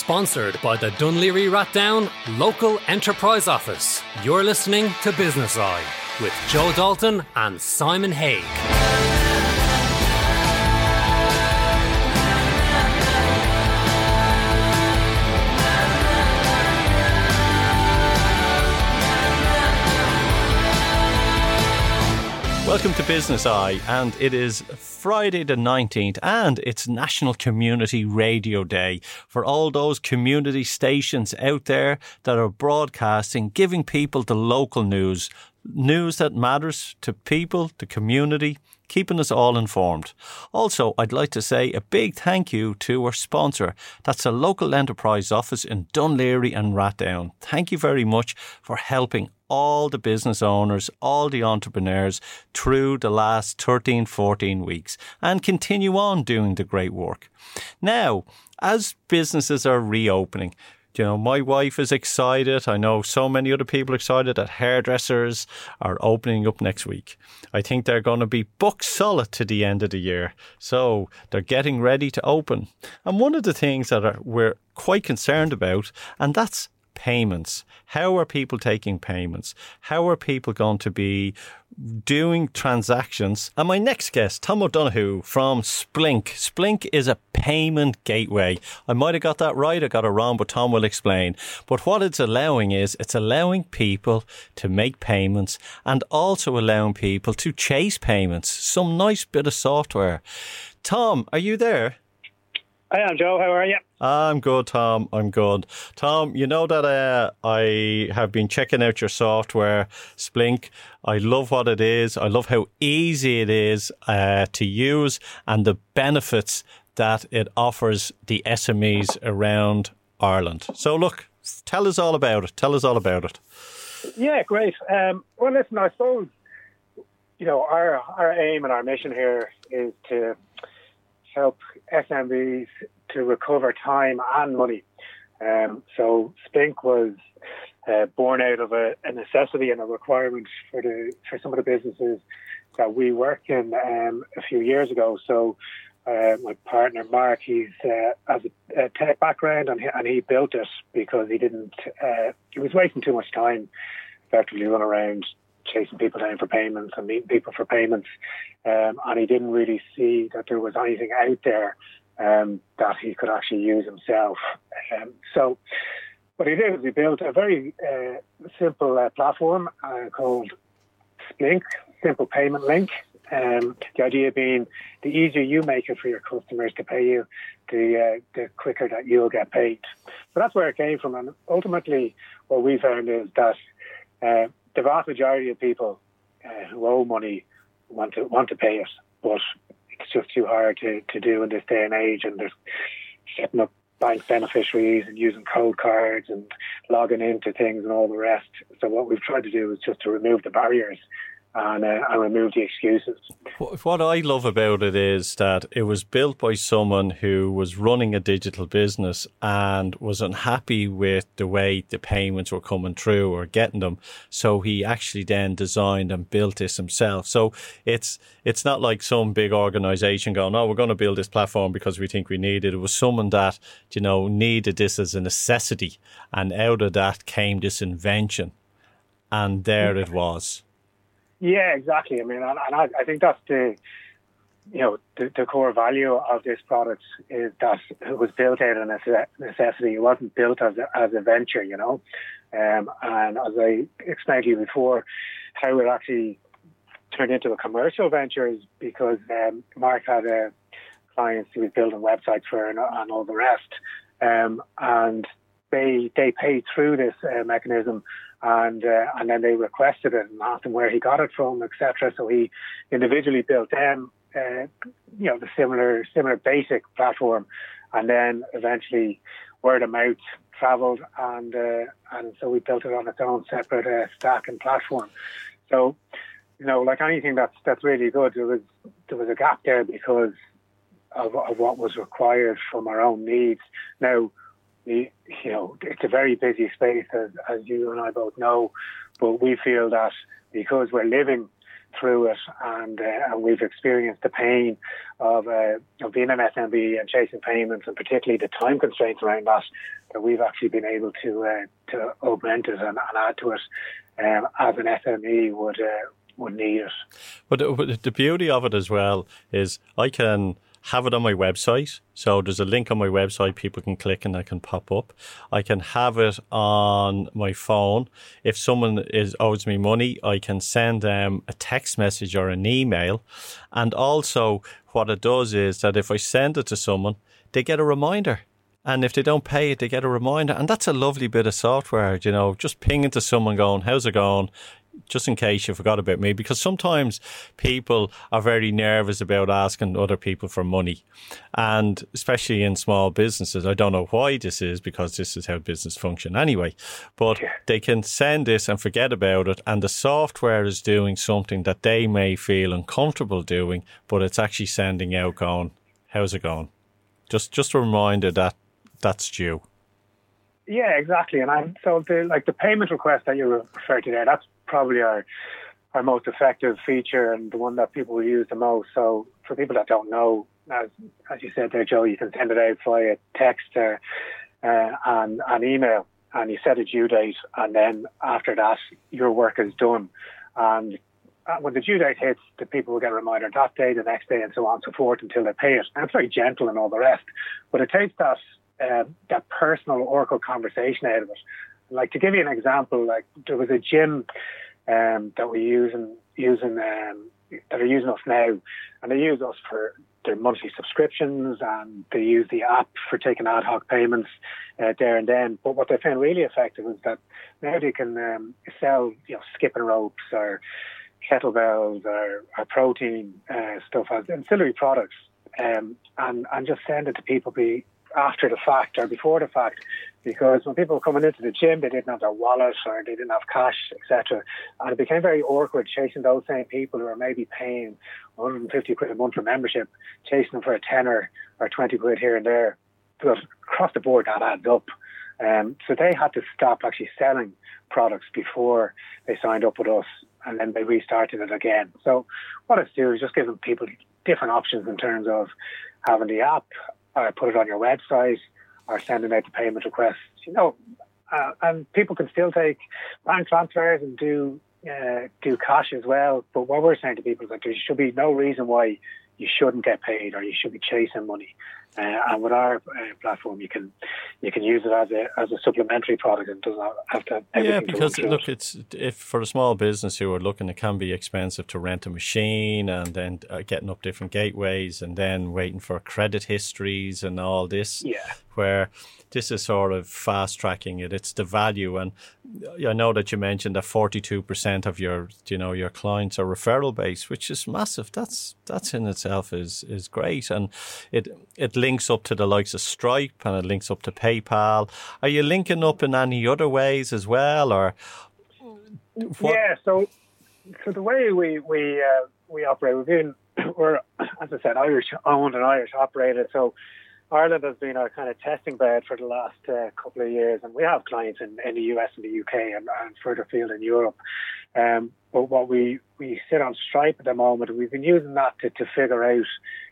Sponsored by the Dún Laoghaire-Rathdown Local Enterprise Office. You're listening to Business Eye with Joe Dalton and Simon Haig. Welcome to Business Eye, and it is Friday the 19th, and it's National Community Radio Day for all those community stations out there that are broadcasting, giving people the local news, news that matters to people, the community, keeping us all informed. Also, I'd like to say a big thank you to our sponsor. That's a local enterprise office in Dún Laoghaire and Rathdown. Thank you very much for helping all the business owners, all the entrepreneurs through the last 13, 14 weeks and continue on doing the great work. Now, as businesses are reopening, you know, my wife is excited. I know so many other people excited that hairdressers are opening up next week. I think they're going to be book solid to the end of the year. So they're getting ready to open. And one of the things that are, we're quite concerned about, and that's payments. How are people taking payments? How are people going to be doing transactions? And my next guest, Tom O'Donoghue from Splink. Splink is a payment gateway. I might have got that right, I got it wrong, but Tom will explain. But what it's allowing is it's allowing people to make payments and also allowing people to chase payments. Some nice bit of software. Tom, are you there? I am, Joe. How are you? I'm good, Tom. I'm good. Tom, you know that uh, I have been checking out your software, Splink. I love what it is. I love how easy it is uh, to use and the benefits that it offers the SMEs around Ireland. So, look, tell us all about it. Tell us all about it. Yeah, great. Um, well, listen, I suppose, you know, our, our aim and our mission here is to help SMBs to recover time and money. Um, so Splink was uh, born out of a, a, necessity and a requirement for the for some of the businesses that we work in um, a few years ago. So uh, my partner Mark, he's uh, has a, tech background and he, and he built it because he didn't. Uh, he was wasting too much time, effectively run around chasing people down for payments and meeting people for payments. Um, and he didn't really see that there was anything out there um, that he could actually use himself. Um, so, what he did was he built a very uh, simple uh, platform uh, called Splink, Simple Payment Link. Um, the idea being the easier you make it for your customers to pay you, the uh, the quicker that you'll get paid. So that's where it came from, and ultimately, what we found is that uh, the vast majority of people uh, who owe money want to want to pay it, but it's just too hard to, to do in this day and age. And they're setting up bank beneficiaries and using code cards and logging into things and all the rest. So what we've tried to do is just to remove the barriers and, uh, and remove the excuses. What I love about it is that it was built by someone who was running a digital business and was unhappy with the way the payments were coming through or getting them. So he actually then designed and built this himself. So it's it's not like some big organization going, "Oh, we're going to build this platform because we think we need it." It was someone that you know needed this as a necessity, and out of that came this invention, and there it was. Yeah, exactly. I mean, and, I, I think that's the you know the, the, core value of this product is that it was built out of necessity. It wasn't built as a, as a venture, you know. Um, and as I explained to you before, how it actually turned into a commercial venture is because um, Mark had a clients he was building websites for and, and all the rest, um, and they they paid through this uh, mechanism and uh, and then they requested it and asked him where he got it from, etc. So he individually built them, uh, you know, the similar similar basic platform, and then eventually word of mouth travelled, and uh, and so we built it on its own separate uh, stack and platform. So, you know, like anything that's that's really good, there was there was a gap there because of, of what was required from our own needs. Now you know, it's a very busy space, as, as you and I both know. But we feel that because we're living through it, and, uh, and we've experienced the pain of, uh, of being an SMB and chasing payments, and particularly the time constraints around that. That we've actually been able to uh, to augment it and, and add to it um, as an SME would uh, would need it. But the beauty of it as well is I can have it on my website. So there's a link on my website people can click and that can pop up. I can have it on my phone. If someone is owes me money, I can send them a text message or an email. And also what it does is that if I send it to someone, they get a reminder. And if they don't pay it, they get a reminder. And that's a lovely bit of software, you know, just pinging to someone going, how's it going? Just in case you forgot about me, because sometimes people are very nervous about asking other people for money. And especially in small businesses, I don't know why this is, because this is how business function anyway. But they can send this and forget about it. And the software is doing something that they may feel uncomfortable doing, but it's actually sending out going, how's it going? Just, just a reminder that that's due. Yeah, exactly. And I'm so the like the payment request that you referred to there, that's probably our our most effective feature and the one that people use the most. So for people that don't know, as as you said there, Joe, you can send it out via text or, uh, and an email, and you set a due date, and then after that, your work is done. And uh, when the due date hits, the people will get a reminder that day, the next day, and so on and so forth until they pay it. And it's very gentle and all the rest, but it takes that uh, that personal Oracle conversation out of it. Like to give you an example, like there was a gym um, that we using using um, that are using us now, and they use us for their monthly subscriptions and they use the app for taking ad hoc payments uh, there and then. But what they found really effective is that now they can um, sell you know skipping ropes or kettlebells or, or protein uh, stuff as ancillary products um, and and just send it to people be after the fact or before the fact because when people were coming into the gym, they didn't have their wallet or they didn't have cash, etc. And it became very awkward chasing those same people who are maybe paying 150 quid a month for membership, chasing them for a tenner or 20 quid here and there. But across the board, that adds up. Um, so they had to stop actually selling products before they signed up with us, and then they restarted it again. So what it's doing is just giving people different options in terms of having the app, or put it on your website, or sending out the payment requests. You know, uh, and people can still take bank transfers and do uh, do cash as well. But what we're saying to people is that there should be no reason why you shouldn't get paid or you should be chasing money. Uh, and with our uh, platform, you can you can use it as a as a supplementary product and doesn't have to. Yeah, because look, it's if for a small business who are looking, it can be expensive to rent a machine and then uh, getting up different gateways and then waiting for credit histories and all this. Yeah, where this is sort of fast tracking it. It's the value, and I know that you mentioned that forty two percent of your you know your clients are referral based, which is massive. That's that's in itself is is great, and it it links up to the likes of Stripe and it links up to PayPal. Are you linking up in any other ways as well, or? What? Yeah, so so the way we we uh, we operate, been we're as I said Irish owned and Irish operated, so Ireland has been our kind of testing bed for the last uh, couple of years, and we have clients in, in the US and the UK and, and further afield in Europe. Um, but what we, we sit on Stripe at the moment, we've been using that to, to figure out,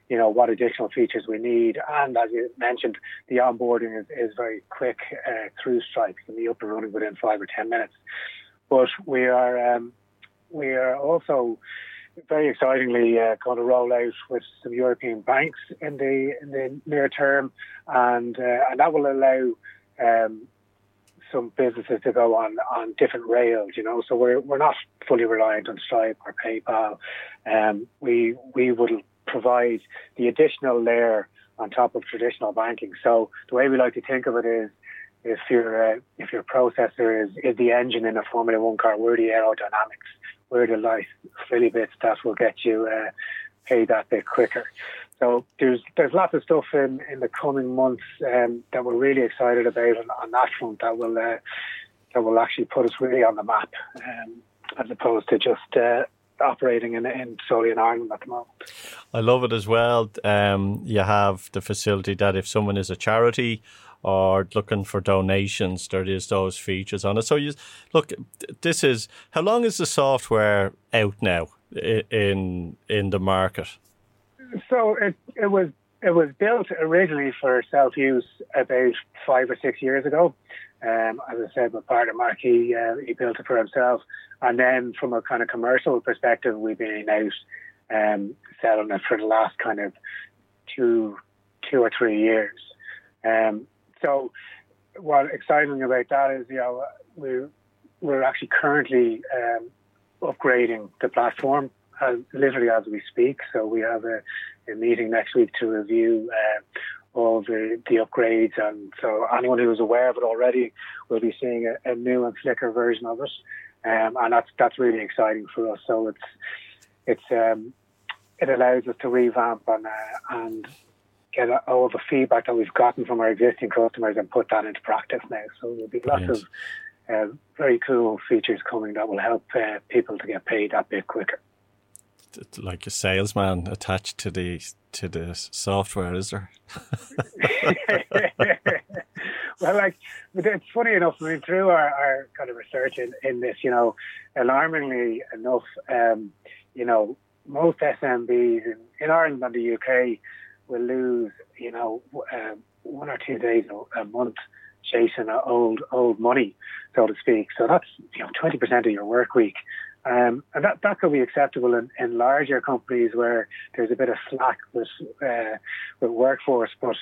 you know, what additional features we need. And as you mentioned, the onboarding is, is very quick uh, through Stripe. You can be up and running within five or ten minutes. But we are um, we are also very excitingly uh, going to roll out with some European banks in the in the near term, and uh, and that will allow um, some businesses to go on on different rails. You know, so we're we're not fully reliant on Stripe or PayPal. Um, we we will provide the additional layer on top of traditional banking. So the way we like to think of it is if your uh, if your processor is, is the engine in a Formula One car, we're the aerodynamics where the life frilly bits that will get you uh, paid that bit quicker. So there's there's lots of stuff in, in the coming months um, that we're really excited about on, on that front that will uh, that will actually put us really on the map um, as opposed to just uh, operating in, in solely in Ireland at the moment. I love it as well. Um, you have the facility that if someone is a charity or looking for donations, there is those features on it. So you look, this is how long is the software out now? in in the market? So it it was it was built originally for self use about five or six years ago. Um, as I said, my partner Mark, he, uh, he built it for himself. And then from a kind of commercial perspective, we've been out um, selling it for the last kind of two, two or three years. Um, so what exciting about that is, you know, we're, we're actually currently um, upgrading the platform as, literally as we speak. So we have a, a meeting next week to review uh, all the, the upgrades. And so anyone who is aware of it already will be seeing a, a new and slicker version of it. Um, and that's that's really exciting for us. So it's it's um, it allows us to revamp and uh, and get all the feedback that we've gotten from our existing customers and put that into practice now. So there'll be lots of uh, very cool features coming that will help uh, people to get paid a bit quicker. Like a salesman attached to the to the software, is there? well, like it's funny enough. I mean, through our, our kind of research in, in this, you know, alarmingly enough, um, you know, most SMBs in, in Ireland and the UK will lose, you know, uh, one or two days a month chasing old old money, so to speak. So that's you know twenty percent of your work week, um, and that that could be acceptable in, in larger companies where there's a bit of slack with uh, with workforce, but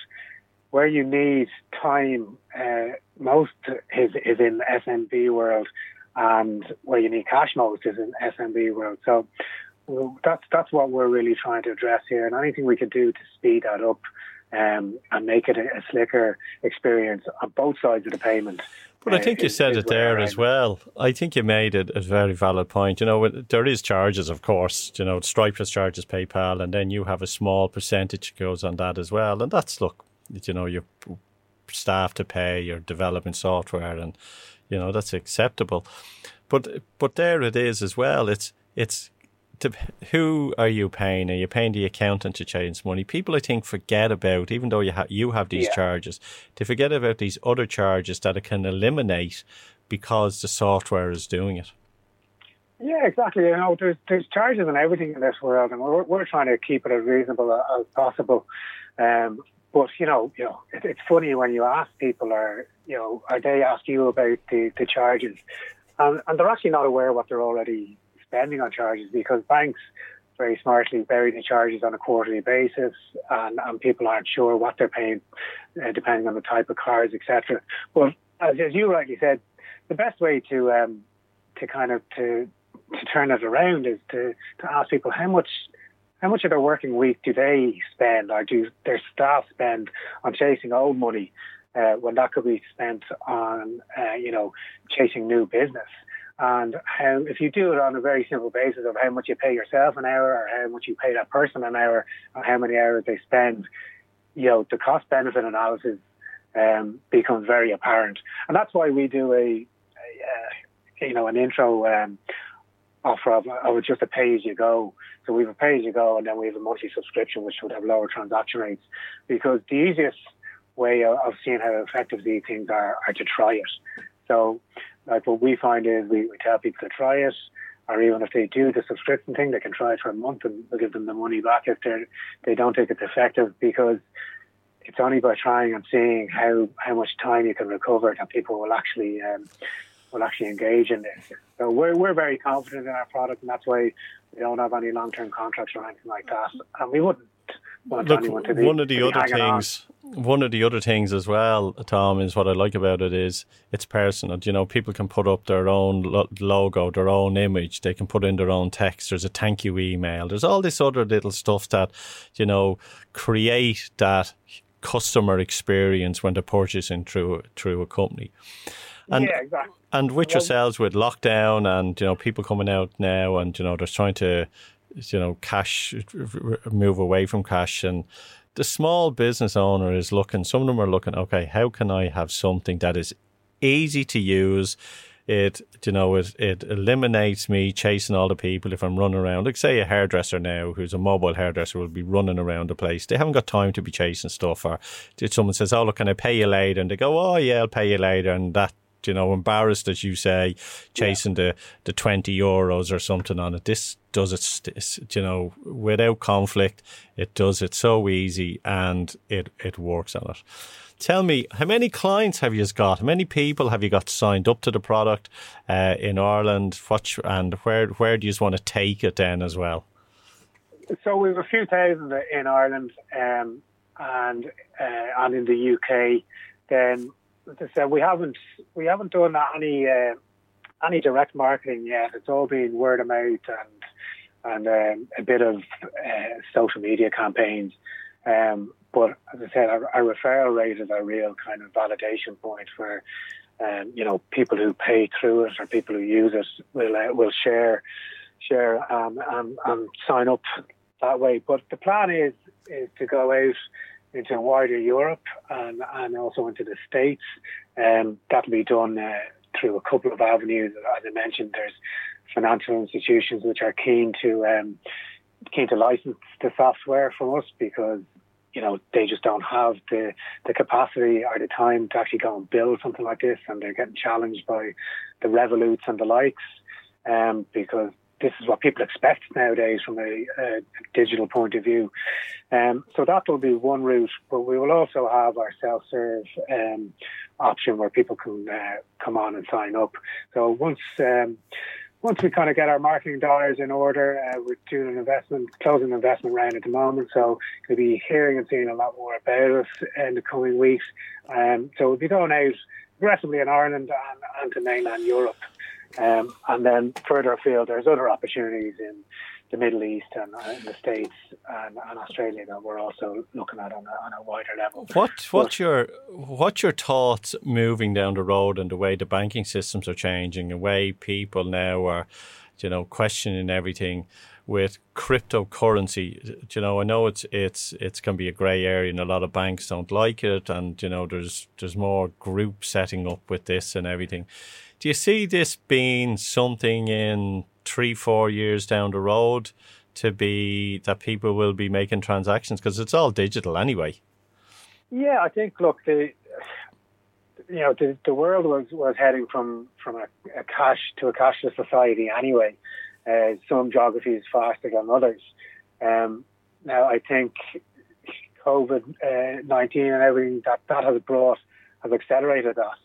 where you need time uh, most is is in SMB world, and where you need cash most is in SMB world. So well, that's that's what we're really trying to address here, and anything we can do to speed that up um, and make it a, a, slicker experience on both sides of the payment. But I think you said it there as well. I think you made it a very valid point. You know, there is charges, of course. You know, Stripe has charges PayPal, and then you have a small percentage goes on that as well. And that's look, you know, your staff to pay, your development software, and you know that's acceptable. But but there it is as well. It's it's to, who are you paying? Are you paying the accountant to change money? People, I think, forget about, even though you, ha- you have these yeah. charges, they forget about these other charges that it can eliminate because the software is doing it. Yeah, exactly. You know, there's there's charges and everything in this world, and we're we're trying to keep it as reasonable as possible. Um, but you know, you know, it, it's funny when you ask people, or you know, are they ask you about the, the charges, and, and they're actually not aware what they're already spending on charges because banks very smartly bury the charges on a quarterly basis, and, and people aren't sure what they're paying, uh, depending on the type of cars, etc. But as, as, you rightly said, the best way to um, to kind of to to turn it around is to, to ask people how much how much of their working week do they spend or do their staff spend on chasing old money uh, when that could be spent on uh, you know chasing new business and how if you do it on a very simple basis of how much you pay yourself an hour or how much you pay that person an hour or how many hours they spend, you know, the cost benefit analysis um, becomes very apparent. And that's why we do a, a uh, you know, an intro um, offer of, of just a pay as you go. So we have a pay as you go and then we have a monthly subscription which would have lower transaction rates because the easiest way of, of seeing how effective these things are are to try it. So like what we find is we, we tell people to try it, or even if they do the subscription thing, they can try it for a month and we'll give them the money back if they they don't think it's effective because it's only by trying and seeing how, how much time you can recover that people will actually um, will actually engage in this. So we're we're very confident in our product, and that's why we don't have any long term contracts or anything like that, and we wouldn't Look, anyone to be. One of the other things. On one of the other things as well, Tom, is what I like about it is it's personal. You know, people can put up their own lo- logo, their own image. They can put in their own text. There's a thank you email. There's all this other little stuff that, you know, create that customer experience when they're purchasing through through a company. And, yeah, exactly. And with yourselves, with lockdown and you know people coming out now, and you know they're trying to, you know, cash move away from cash and the small business owner is looking, some of them are looking, okay, how can I have something that is easy to use? It, you know, it, it eliminates me chasing all the people if I'm running around. Like, say, a hairdresser now who's a mobile hairdresser will be running around the place. They haven't got time to be chasing stuff. Or someone says, Oh, look, can I pay you later? And they go, Oh, yeah, I'll pay you later. And that you know, embarrassed, as you say, chasing yeah. the, the 20 euros or something on it. This does it, you know, without conflict. It does it so easy and it, it works on it. Tell me, how many clients have you got? How many people have you got signed up to the product uh, in Ireland? What, and where, where do you want to take it then as well? So we have a few thousand in Ireland um, and uh, and in the UK. Then, as I said, we haven't we haven't done any uh, any direct marketing yet. It's all been word of mouth and and um, a bit of uh, social media campaigns. Um, but as I said, our, our, referral rate is a real kind of validation point where, um, you know, people who pay through it or people who use it will uh, will share share um, and, and sign up that way. But the plan is is to go out into wider Europe and, and also into the States. Um, that'll be done uh, through a couple of avenues. As I mentioned, there's financial institutions which are keen to um, keen to license the software from us because you know they just don't have the the capacity or the time to actually go and build something like this, and they're getting challenged by the Revoluts and the likes um, because this is what people expect nowadays from a, a digital point of view. Um, so that will be one route, but we will also have our self-serve um, option where people can uh, come on and sign up. So once um, once we kind of get our marketing dollars in order, uh, we're doing an investment, closing an investment round at the moment. So you'll be hearing and seeing a lot more about us in the coming weeks. Um, so we'll be going out aggressively in Ireland and, and to mainland Europe. Um, and then further afield, there's other opportunities in the Middle East and uh, in the States and, and, Australia that we're also looking at on a, on a wider level. What what's your what's your thoughts moving down the road and the way the banking systems are changing, the way people now are, you know, questioning everything with cryptocurrency. You know, I know it's it's it's can be a grey area, and a lot of banks don't like it, and you know, there's there's more groups setting up with this and everything. Do you see this being something in three, four years down the road to be that people will be making transactions because it's all digital anyway? Yeah, I think. Look, the you know the, the world was, was heading from from a, a cash to a cashless society anyway. Uh, some geographies faster than others. Um, now, I think COVID uh, nineteen and everything that that has brought has accelerated that.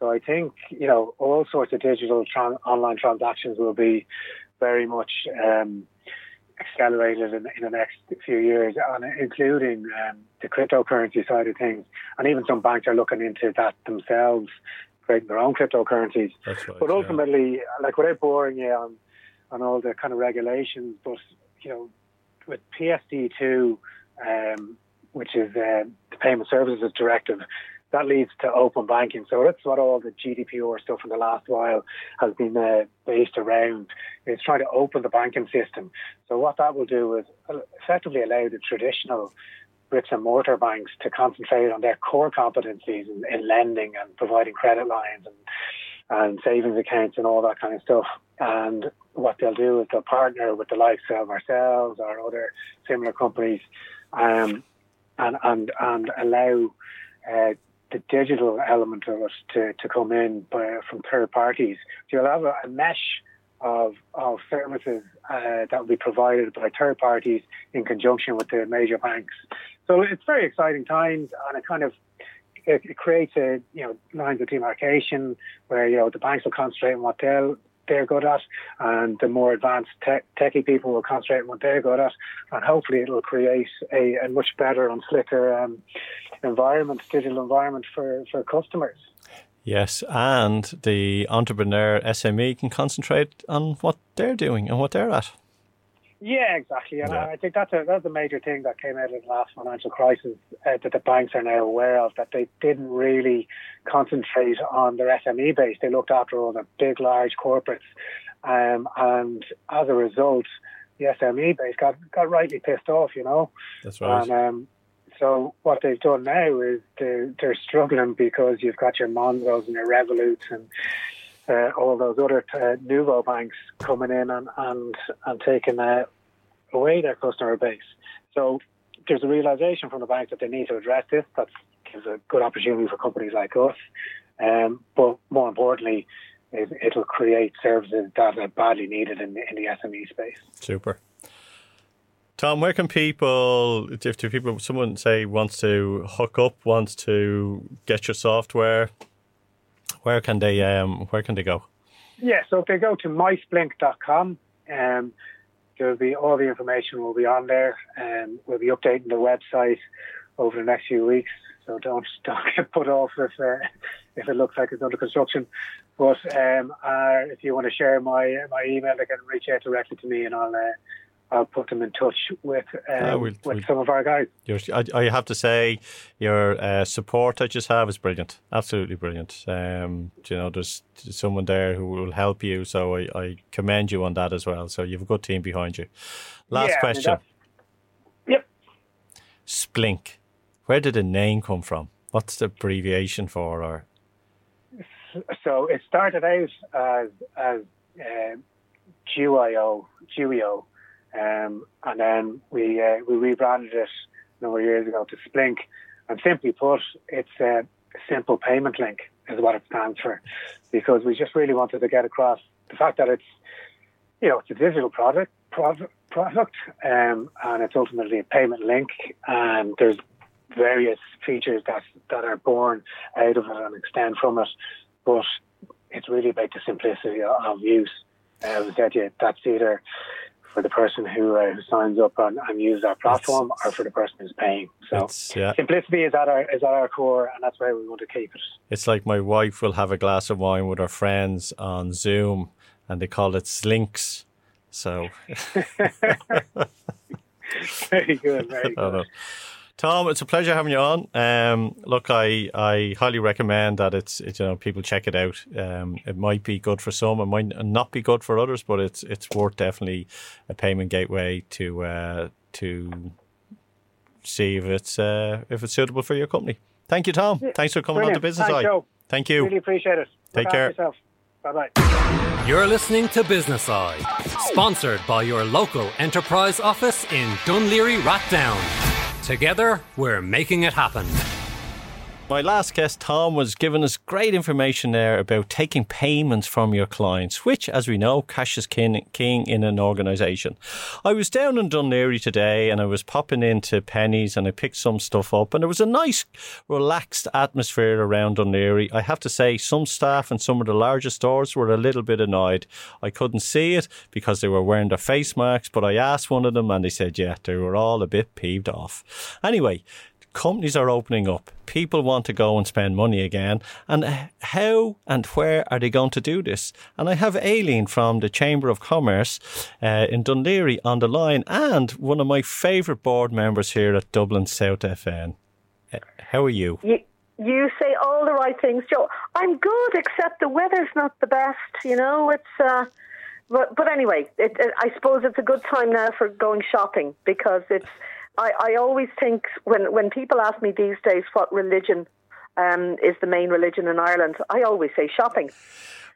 So I think you know all sorts of digital tran- online transactions will be very much um, accelerated in, in, the next few years, and including um, the cryptocurrency side of things. And even some banks are looking into that themselves, creating their own cryptocurrencies. Right, but ultimately, yeah. like without boring you on on all the kind of regulations, but you know, with PSD two, um, which is uh, the Payment Services Directive that leads to open banking. So that's what all the GDPR stuff in the last while has been uh, based around. It's trying to open the banking system. So what that will do is effectively allow the traditional bricks and mortar banks to concentrate on their core competencies in, in lending and providing credit lines and and savings accounts and all that kind of stuff. And what they'll do is they'll partner with the likes of ourselves or other similar companies, um, and and and allow uh, the digital element of it to, to come in by, from third parties. So you'll have a, a mesh of, of services uh, that will be provided by third parties in conjunction with the major banks. So it's very exciting times, and it kind of it, it creates a you know lines of demarcation where you know the banks will concentrate on what they'll they're good at, and the more advanced tech, techie people will concentrate on what they're good at, and hopefully it'll create a, a much better and slicker um, environment, digital environment for, for customers. Yes, and the entrepreneur SME can concentrate on what they're doing and what they're at. Yeah, exactly. And yeah. I think that's a that's a major thing that came out of the last financial crisis uh, that the banks are now aware of that they didn't really concentrate on their SME base. They looked after all the big, large corporates, um, and as a result, the SME base got got rightly pissed off. You know. That's right. And, um, so what they've done now is they're, they're struggling because you've got your Monzos and your Revoluts and uh, all those other uh, Nouveau banks coming in and and, and taking uh, away their customer base. So there's a realization from the bank that they need to address this. That gives a good opportunity for companies like us. Um, but more importantly, it, it'll create services that are badly needed in, in the SME space. Super. Tom, where can people, if people, someone say wants to hook up, wants to get your software, where can they, um, where can they go? Yeah, so if they go to mysplink.com, um, there'll be all the information will be on there, and um, we'll be updating the website over the next few weeks. So don't don't get put off if uh, if it looks like it's under construction. But um, uh, if you want to share my my email, they can reach out directly to me, and I'll uh, I'll put them in touch with um, we'll, with we'll, some of our guys. I, I, have to say, your uh, support that you have is brilliant, absolutely brilliant. Um, you know, there's someone there who will help you, so I, I, commend you on that as well. So you have a good team behind you. Last yeah, question. I mean, yep. Splink. Where did the name come from? What's the abbreviation for? Or so it started out as as uh, GUIO, GUIO um, and then we uh, we rebranded it a number of years ago to Splink. And simply put, it's a simple payment link is what it stands for, because we just really wanted to get across the fact that it's you know it's a digital product product, um, and it's ultimately a payment link, and there's various features that that are born out of it and extend from it, but it's really about the simplicity of use. Uh, said, yeah, that's either for the person who, uh, who signs up and, and uses our platform or for the person who's paying. So yeah. simplicity is at our is at our core, and that's why we want to keep it. It's like my wife will have a glass of wine with her friends on Zoom, and they call it slinks. So very good, very good. Tom, it's a pleasure having you on. Um, look, I, I highly recommend that it's, it's, you know people check it out. Um, it might be good for some, it might not be good for others, but it's it's worth definitely a payment gateway to uh, to see if it's uh, if it's suitable for your company. Thank you, Tom. Thanks for coming Brilliant. on to Business Thanks, Eye. Joe. Thank you. Really appreciate it. Take Look care. Bye bye. You're listening to Business Eye, sponsored by your local enterprise office in Dunleary Laoghaire Rathdown. Together, we're making it happen. My last guest, Tom, was giving us great information there about taking payments from your clients, which, as we know, cash is king, in an organisation. I was down in Laoghaire today and I was popping into Penneys and I picked some stuff up and there was a nice, relaxed atmosphere around Laoghaire. I have to say, some staff in some of the larger stores were a little bit annoyed. I couldn't see it because they were wearing their face masks, but I asked one of them and they said, yeah, they were all a bit peeved off. Anyway, companies are opening up. People want to go and spend money again. And how and where are they going to do this? And I have Aileen from the Chamber of Commerce uh, in Laoghaire on the line and one of my favourite board members here at Dublin South FM. Uh, how are you? you? You say all the right things, Joe. I'm good, except the weather's not the best. You know, it's. Uh, but but anyway, it, it, I suppose it's a good time now for going shopping because it's I, I always think when, when people ask me these days what religion um, is the main religion in Ireland, I always say shopping.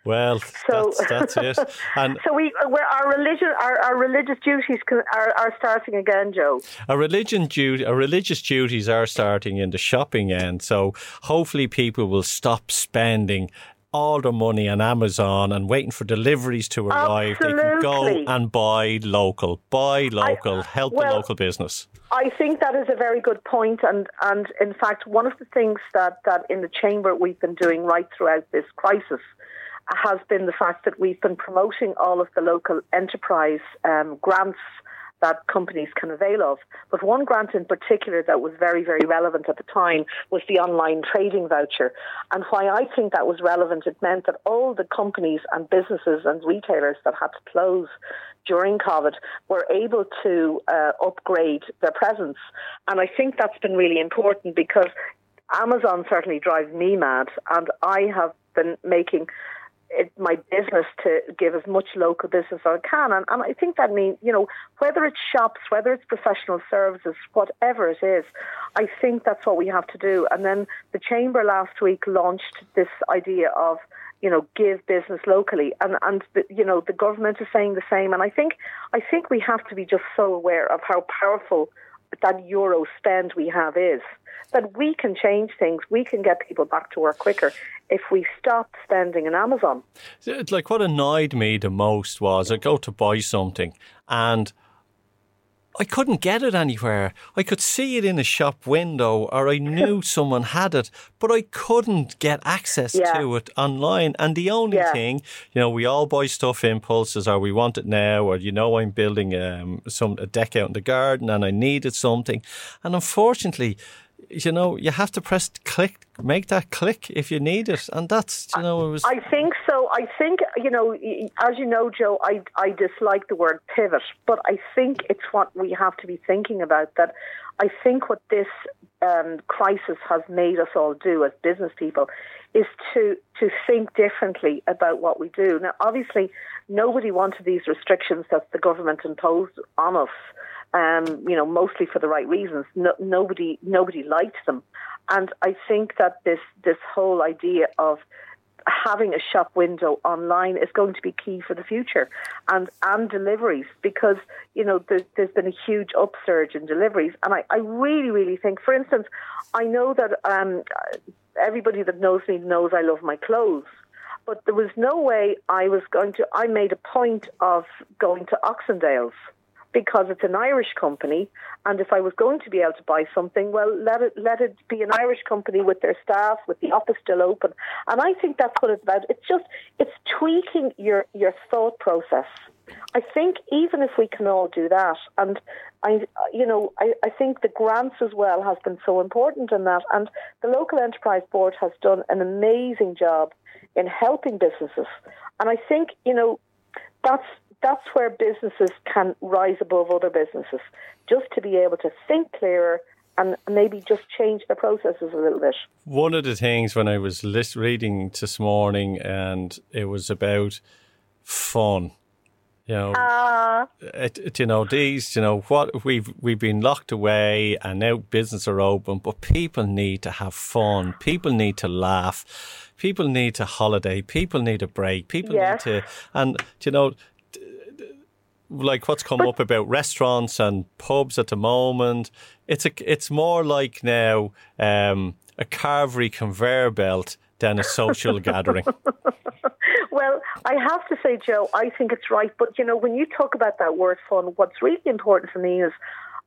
Well, so, that's, that's it. And so we, our religion, our, our religious duties are, are starting again, Joe. Our religion duty, our religious duties are starting in the shopping end. So hopefully, people will stop spending all their money on Amazon and waiting for deliveries to arrive. Absolutely. They can go and buy local, buy local, I, help well, the local business. I think that is a very good point, and and in fact, one of the things that that in the chamber we've been doing right throughout this crisis has been the fact that we've been promoting all of the local enterprise um, grants that companies can avail of. But one grant in particular that was very, very relevant at the time was the online trading voucher. And why I think that was relevant, it meant that all the companies and businesses and retailers that had to close during COVID were able to uh, upgrade their presence. And I think that's been really important because Amazon certainly drives me mad, and I have been making it, my business to give as much local business as I can. And, and I think that means, you know, whether it's shops, whether it's professional services, whatever it is, I think that's what we have to do. And then the Chamber last week launched this idea of, you know, give business locally, and and the, you know the government is saying the same. And I think I think we have to be just so aware of how powerful that euro spend we have is that we can change things. We can get people back to work quicker if we stop spending in Amazon. It's Like what annoyed me the most was I go to buy something and I couldn't get it anywhere. I could see it in a shop window or I knew someone had it, but I couldn't get access yeah. to it online. And the only yeah. thing, you know, we all buy stuff impulses or we want it now or, you know, I'm building um, some a deck out in the garden and I needed something. And unfortunately, you know, you have to press click, make that click if you need it, and that's you know, it was. I think so. I think you know, as you know, Joe, I I dislike the word pivot, but I think it's what we have to be thinking about. That I think what this um, crisis has made us all do as business people is to to think differently about what we do. Now, obviously, nobody wanted these restrictions that the government imposed on us um, you know, mostly for the right reasons. No, nobody nobody liked them, and I think that this this whole idea of having a shop window online is going to be key for the future and and deliveries because you know there's, there's been a huge upsurge in deliveries. And I, I really really think for instance I know that um, everybody that knows me knows I love my clothes. But there was no way I was going to I made a point of going to Oxendales because it's an Irish company. And if I was going to be able to buy something, well, let it let it be an Irish company with their staff, with the office still open. And I think that's what it's about. It's just it's tweaking your your thought process. I think even if we can all do that, and I, you know, I, I think the grants as well has been so important in that, and the local enterprise board has done an amazing job in helping businesses. And I think, you know, that's that's where businesses can rise above other businesses, just to be able to think clearer and maybe just change the processes a little bit. One of the things when I was list reading this morning, and it was about fun. You know, uh, it, it, you know these. You know what we've we've been locked away, and now business are open. But people need to have fun. People need to laugh. People need to holiday. People need a break. People yes. need to, and you know, like what's come but, up about restaurants and pubs at the moment. It's a it's more like now um, a carvery conveyor belt than a social gathering. Well, I have to say, Joe, I think it's right. But you know, when you talk about that word fun, what's really important for me is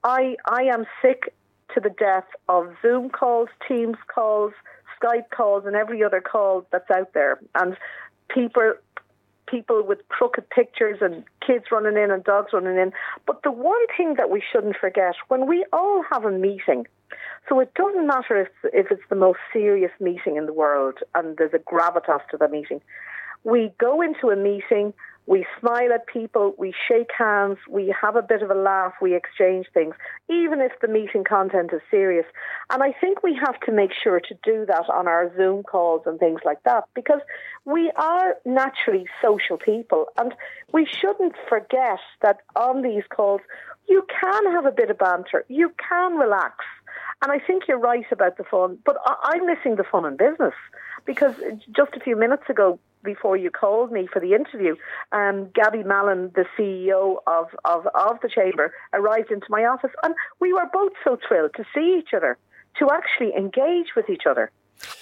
I I am sick to the death of Zoom calls, Teams calls, Skype calls, and every other call that's out there. And people people with crooked pictures and kids running in and dogs running in. But the one thing that we shouldn't forget when we all have a meeting, so it doesn't matter if, if it's the most serious meeting in the world and there's a gravitas to the meeting, we go into a meeting we smile at people, we shake hands, we have a bit of a laugh, we exchange things, even if the meeting content is serious. And I think we have to make sure to do that on our Zoom calls and things like that because we are naturally social people and we shouldn't forget that on these calls you can have a bit of banter, you can relax. And I think you're right about the fun, but I'm missing the fun in business because just a few minutes ago, before you called me for the interview, um, Gabby Mallon, the CEO of, of, of the Chamber, arrived into my office, and we were both so thrilled to see each other, to actually engage with each other.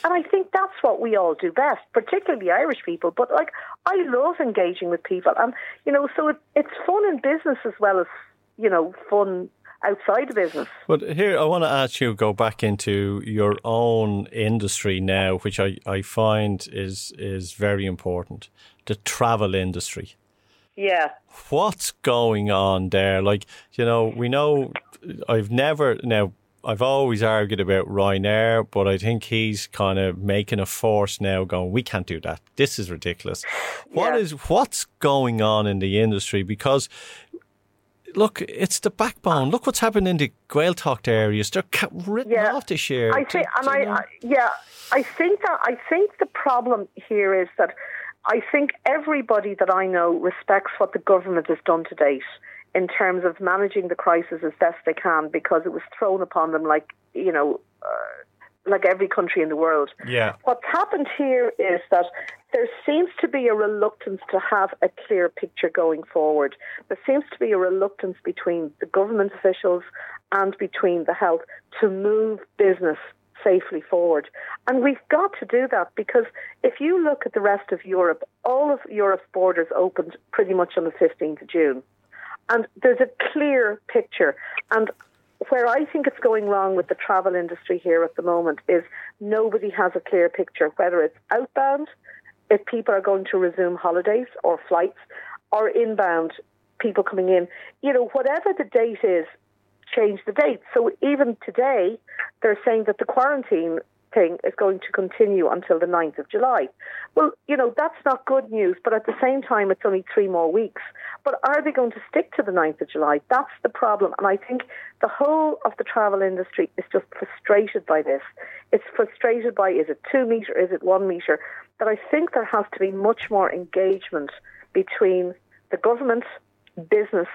And I think that's what we all do best, particularly Irish people. But like, I love engaging with people, and you know, so it, it's fun in business as well as you know, fun outside the business. But here, I want to ask you go back into your own industry now, which I, I find is is very important, the travel industry. Yeah. What's going on there? Like, you know, we know I've never now I've always argued about Ryanair, but I think he's kind of making a force now going, we can't do that. This is ridiculous. What yeah. is what's going on in the industry? Because look, it's the backbone. Look what's happened in the Gaeltacht areas. They're written yeah. off this year. I think, and I, I, yeah, I think that I think the problem here is that I think everybody that I know respects what the government has done to date in terms of managing the crisis as best they can because it was thrown upon them like you know. Uh, like every country in the world. Yeah. What's happened here is that there seems to be a reluctance to have a clear picture going forward. There seems to be a reluctance between the government officials and between the health to move business safely forward. And we've got to do that because if you look at the rest of Europe, all of Europe's borders opened pretty much on the 15th of June. And there's a clear picture. And where I think it's going wrong with the travel industry here at the moment is nobody has a clear picture, whether it's outbound, if people are going to resume holidays or flights, or inbound people coming in. You know, whatever the date is, change the date. So even today, they're saying that the quarantine thing is going to continue until the 9th of July. Well, you know, that's not good news, but at the same time, it's only three more weeks. But are they going to stick to the 9th of July? That's the problem. And I think the whole of the travel industry is just frustrated by this. It's frustrated by is it two metre, is it one metre? That I think there has to be much more engagement between the government, business,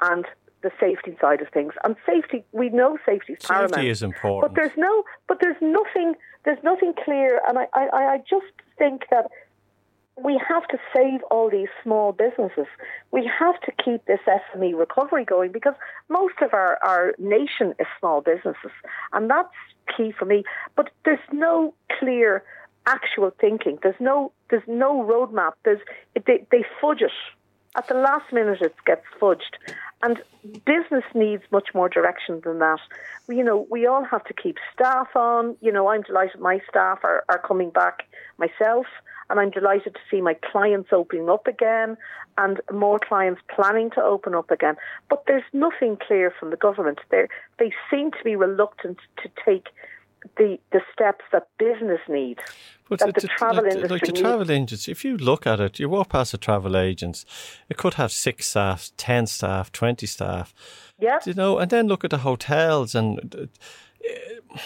and the safety side of things. And safety, we know safety is paramount. Safety is important. But there's no, but there's nothing, there's nothing clear. And I, I, I just think that we have to save all these small businesses. We have to keep this SME recovery going because most of our, our nation is small businesses. And that's key for me. But there's no clear actual thinking. There's no, there's no roadmap. There's, they, they fudge it at the last minute it gets fudged. And business needs much more direction than that. You know, we all have to keep staff on. You know, I'm delighted my staff are, are coming back myself, and I'm delighted to see my clients opening up again and more clients planning to open up again. But there's nothing clear from the government. They they seem to be reluctant to take the the steps that business needs. But that the, the travel like, industry like the travel agents, if you look at it, you walk past a travel agents, it could have six staff, ten staff, twenty staff. Yeah. You know, and then look at the hotels and. Uh,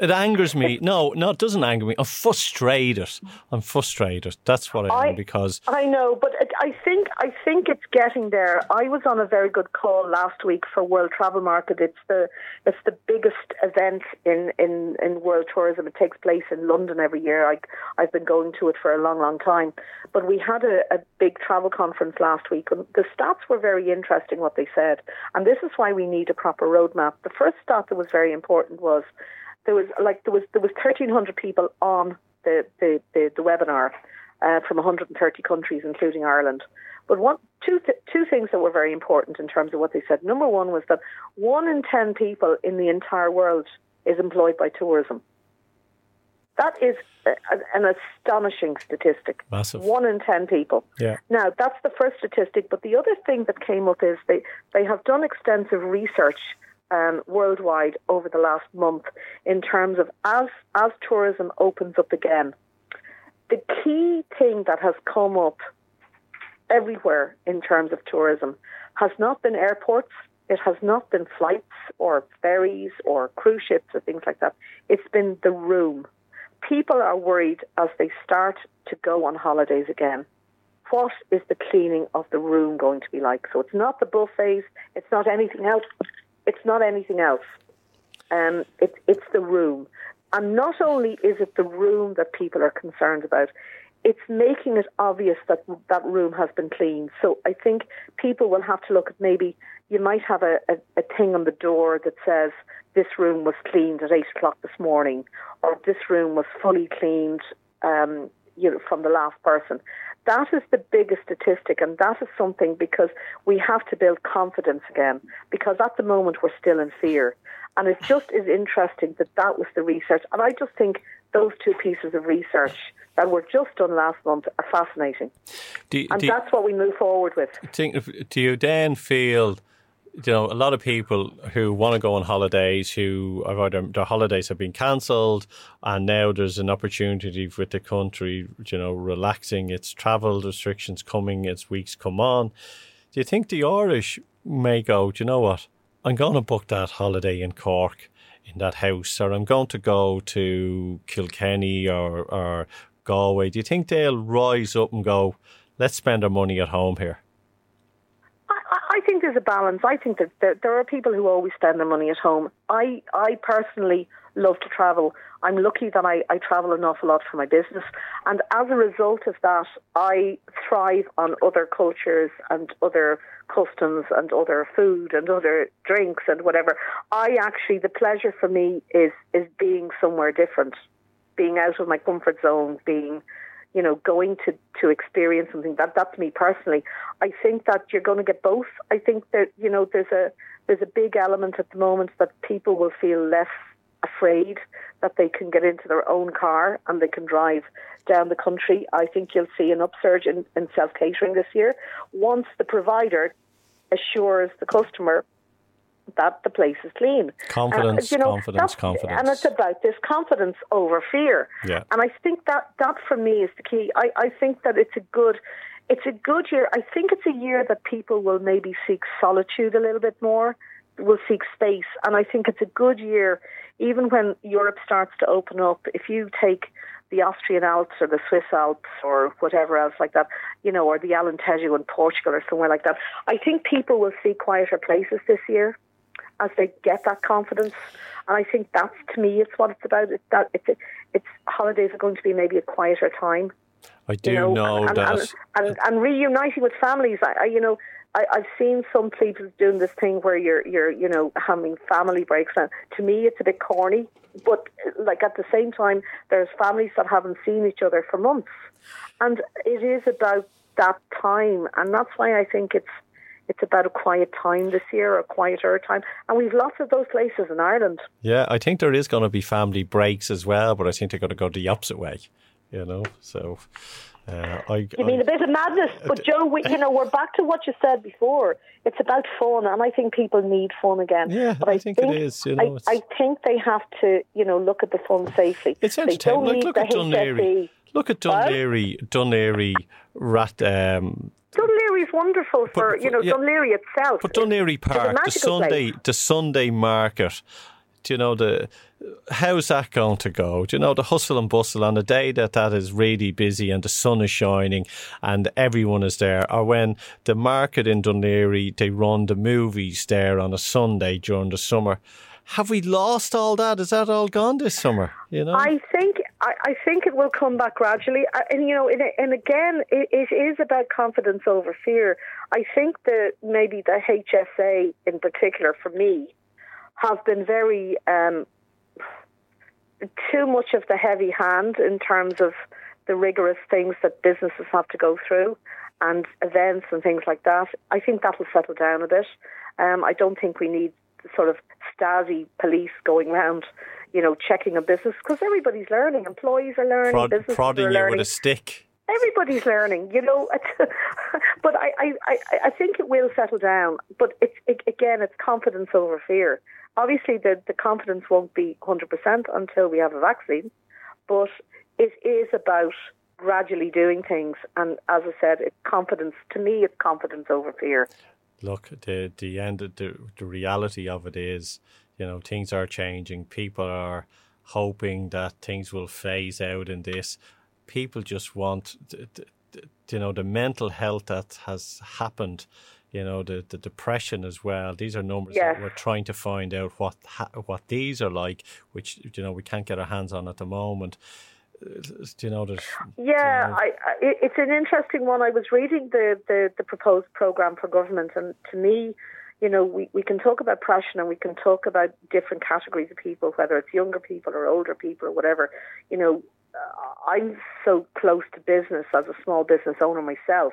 it angers me. No, no, it doesn't anger me. I'm frustrated. I'm frustrated. That's what I am I- because I know, but it- I think I think it's getting there. I was on a very good call last week for World Travel Market. It's the it's the biggest event in, in, in world tourism. It takes place in London every year. I I've been going to it for a long, long time. But we had a, a big travel conference last week, and the stats were very interesting. What they said, and this is why we need a proper roadmap. The first stat that was very important was there was like there was there was 1,300 people on the the the, the webinar uh, from 130 countries, including Ireland. But one two th- two things that were very important in terms of what they said. Number one was that one in ten people in the entire world is employed by tourism. That is a, an astonishing statistic. Massive. One in ten people. yeah, Now, that's the first statistic, but the other thing that came up is they, they have done extensive research um, worldwide over the last month in terms of as, as tourism opens up again, the key thing that has come up everywhere in terms of tourism has not been airports, it has not been flights or ferries or cruise ships or things like that. It's been the room. People are worried as they start to go on holidays again what is the cleaning of the room going to be like? So it's not the buffets, it's not anything else. It's not anything else. Um, it, it's the room. And not only is it the room that people are concerned about, it's making it obvious that that room has been cleaned. So I think people will have to look at maybe you might have a, a, a thing on the door that says this room was cleaned at eight o'clock this morning, or this room was fully cleaned um, you know, from the last person. That is the biggest statistic, and that is something because we have to build confidence again. Because at the moment we're still in fear, and it just is interesting that that was the research. And I just think those two pieces of research that were just done last month are fascinating, do, and that's what we move forward with. think, do you then feel, you know, a lot of people who want to go on holidays, who have either their holidays have been cancelled, and now there's an opportunity with the country, you know, relaxing its travel restrictions coming as weeks come on. Do you think the Irish may go, do you know what? I'm going to book that holiday in Cork in that house, or I'm going to go to Kilkenny or, or Galway. Do you think they'll rise up and go, let's spend our money at home here? Think there's a balance. I think that there, there are people who always spend their money at home. I, I personally love to travel. I'm lucky that I, I travel an awful lot for my business. And as a result of that, I thrive on other cultures and other customs and other food and other drinks and whatever. I actually, the pleasure for me is, is being somewhere different, being out of my comfort zone, being, you know, going to, to experience something. That, that's me personally. I think that you're going to get both. I think that, you know, there's a, there's a big element at the moment that people will feel less afraid that they can get into their own car and they can drive down the country. I think you'll see an upsurge in, in self catering this year once the provider assures the customer that the place is clean. Confidence, uh, you know, confidence, confidence. And it's about this confidence over fear. Yeah. And I think that that for me is the key. I, I think that it's a good it's a good year. I think it's a year that people will maybe seek solitude a little bit more, will seek space. And I think it's a good year, even when Europe starts to open up. If you take the Austrian Alps or the Swiss Alps or whatever else like that, you know, or the Alentejo in Portugal or somewhere like that, I think people will see quieter places this year as they get that confidence. And I think that's to me, it's what it's about. It's that it's it's holidays are going to be maybe a quieter time. I do you know, know and, that. And, and, and, reuniting with families. I, I you know, I, I've seen some people doing this thing where you're, you're, you know, having family breaks. And to me, it's a bit corny. But like at the same time, there's families that haven't seen each other for months, and it is about that time. And that's why I think it's it's about a quiet time this year, a quieter time. And we've lots of those places in Ireland. Yeah, I think there is going to be family breaks as well, but I think they're going to go the opposite way you know. So, uh, I. You mean I, a bit of madness, but Joe, we, you know, we're back to what you said before. It's about fun, and I think people need fun again. Yeah, but I, I think, think, it is. You know, I, think they have to, you know, look at the fun safely. It's entertaining. Like, look at Laoghaire. Look at. Dún Laoghaire rat. Um, Laoghaire is wonderful for but, you know yeah, Laoghaire itself. But Laoghaire Park, the Sunday, place. the Sunday market do you know the how's that going to go? Do you know the hustle and bustle on the day that that is really busy and the sun is shining and everyone is there, or when the market in Laoghaire they run the movies there on a Sunday during the summer? Have we lost all that? Is that all gone this summer? You know, I think I, I think it will come back gradually, and you know, and, and again, it, it is about confidence over fear. I think that maybe the HSA in particular, for me, have been very um, too much of the heavy hand in terms of the rigorous things that businesses have to go through and events and things like that. I think that will settle down a bit. Um, I don't think we need sort of Stasi police going around, you know, checking a business because everybody's learning. Employees are learning, Prod, businesses prodding are learning. you with a stick. Everybody's learning, you know. but I, I, I think it will settle down. But it's it, again, it's confidence over fear. Obviously, the, the confidence won't be 100% until we have a vaccine, but it is about gradually doing things. And as I said, it's confidence. To me, it's confidence over fear. Look, the the end, the the reality of it is, you know, things are changing. People are hoping that things will phase out in this. People just want, you know, the mental health that has happened you know the, the depression as well these are numbers that we're trying to find out what what these are like which you know we can't get our hands on at the moment do you know that yeah you know, I, I, it's an interesting one i was reading the, the the proposed program for government and to me you know, we, we can talk about depression and we can talk about different categories of people, whether it's younger people or older people or whatever. You know, uh, I'm so close to business as a small business owner myself.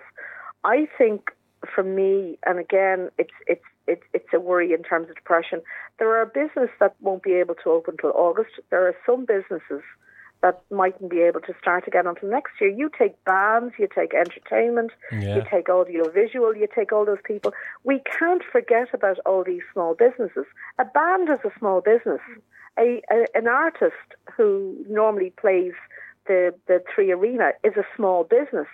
I think for me, and again, it's it's it's it's a worry in terms of depression. There are businesses that won't be able to open until August. There are some businesses that mightn't be able to start again until next year. You take bands, you take entertainment, yeah. you take audio visual, you take all those people. We can't forget about all these small businesses. A band is a small business. A, a an artist who normally plays the the three arena is a small business.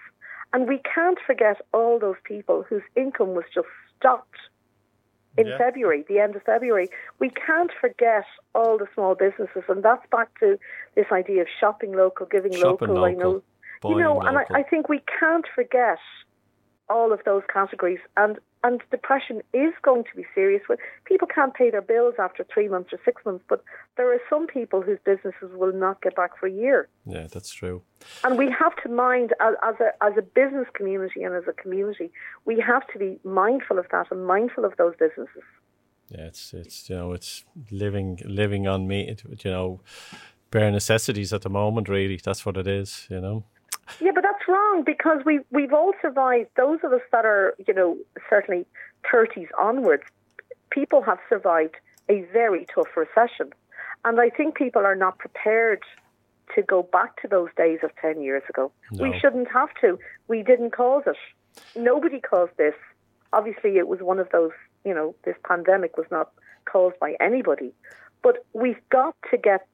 And we can't forget all those people whose income was just stopped in yeah. February, the end of February. We can't forget all the small businesses, and that's back to this idea of shopping local, giving shopping local. local. I know, you know, local. and I, I think we can't forget all of those categories. And and depression is going to be serious. People can't pay their bills after three months or six months, but there are some people whose businesses will not get back for a year. Yeah, that's true. And we have to mind, as, as a as a business community and as a community, we have to be mindful of that and mindful of those businesses. Yeah, it's it's you know it's living living on me, you know, bare necessities at the moment. Really, that's what it is. You know. Yeah, but that's wrong because we we've all survived. Those of us that are, you know, certainly thirties onwards, people have survived a very tough recession, and I think people are not prepared to go back to those days of ten years ago. No. We shouldn't have to. We didn't cause it. Nobody caused this. Obviously, it was one of those. You know, this pandemic was not caused by anybody, but we've got to get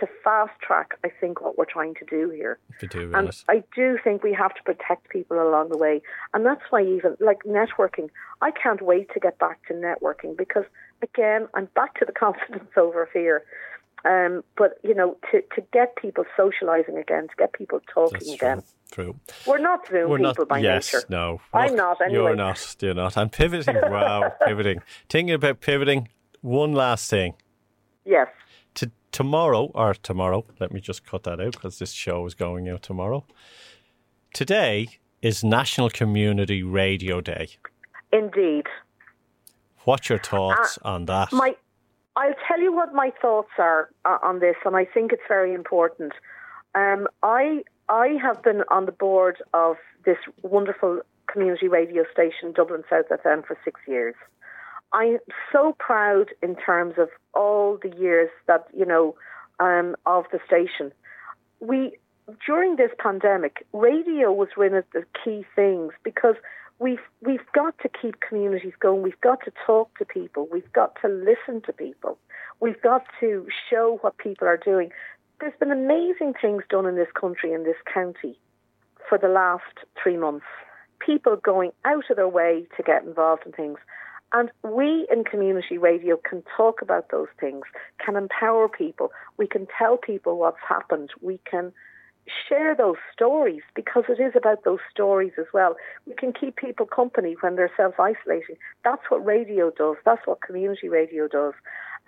to fast track, I think, what we're trying to do here. To do, and I do think we have to protect people along the way. And that's why, even like networking, I can't wait to get back to networking because, again, I'm back to the confidence over fear. Um, but, you know, to, to get people socializing again, to get people talking that's again. True. We're not Zoom We're people not, by yes, nature. no. I'm not anyway. You're not. You're not. I'm pivoting. Wow, pivoting. Thinking about pivoting. One last thing. Yes tomorrow, or tomorrow, let me just cut that out because this show is going out tomorrow. Today is National Community Radio Day. Indeed. What's your thoughts uh, on that? My, I'll tell you what my thoughts are uh, on this, and I think it's very important. Um, I I have been on the board of this wonderful community radio station, Dublin South FM, for six years. I'm so proud in terms of all the years that you know um, of the station. We during this pandemic, radio was one of the key things because we've we've got to keep communities going. We've got to talk to people. We've got to listen to people. We've got to show what people are doing. There's been amazing things done in this country, in this county, for the last three months. People going out of their way to get involved in things. And we in community radio can talk about those things, can empower people. We can tell people what's happened. We can share those stories because it is about those stories as well. We can keep people company when they're self isolating. That's what radio does. That's what community radio does.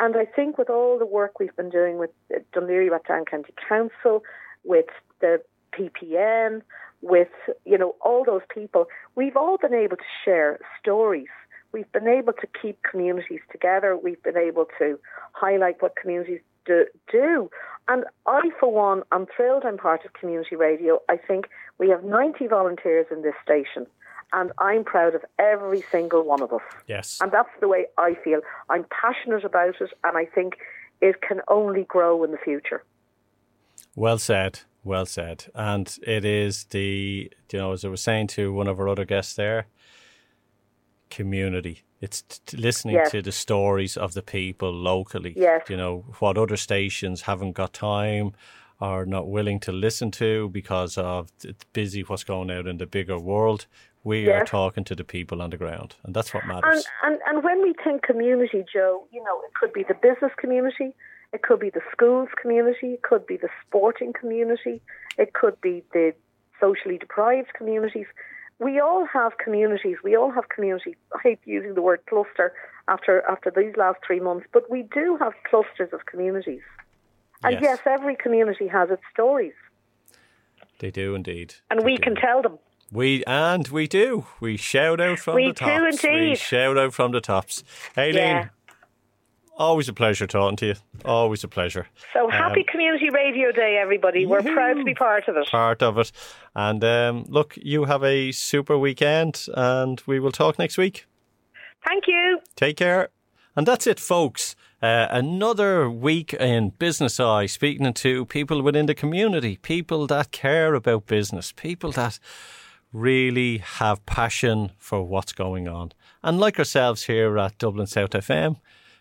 And I think with all the work we've been doing with uh, Dún Laoghaire-Rathdown County Council, with the PPN, with you know all those people, we've all been able to share stories we've been able to keep communities together. We've been able to highlight what communities do, do. And I, for one, I'm thrilled I'm part of community radio. I think we have 90 volunteers in this station. And I'm proud of every single one of us. Yes. And that's the way I feel. I'm passionate about it, and I think it can only grow in the future. Well said. Well said. And it is the, you know, as I was saying to one of our other guests there, community. It's t- listening yes. to the stories of the people locally. Yes. You know, what other stations haven't got time or not willing to listen to because of it's busy what's going out in the bigger world. We yes. are talking to the people on the ground, and that's what matters. And, and, and when we think community, Joe, you know, it could be the business community, it could be the schools community, it could be the sporting community, it could be the socially deprived communities we all have communities. We all have community. I hate using the word cluster after after these last three months, but we do have clusters of communities. And yes, yes every community has its stories. They do indeed. And they we do. can tell them. We and we do. We shout out from we the tops. We do indeed. We shout out from the tops. Aileen, yeah. Always a pleasure talking to you. Always a pleasure. So happy um, Community Radio Day, everybody. We're proud to be part of it. Part of it. And um, look, you have a super weekend and we will talk next week. Thank you. Take care. And that's it, folks. Uh, another week in Business Eye, speaking to people within the community, people that care about business, people that really have passion for what's going on. And like ourselves here at Dublin South FM,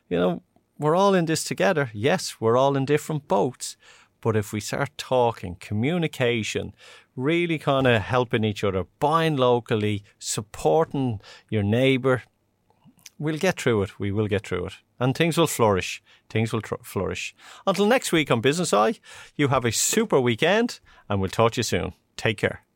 you know, we're all in this together. Yes, we're all in different boats. But if we start talking, communication, really kind of helping each other, buying locally, supporting your neighbour, we'll get through it. We will get through it. And things will flourish. Things will tr- flourish. Until next week on Business Eye, you have a super weekend and we'll talk to you soon. Take care.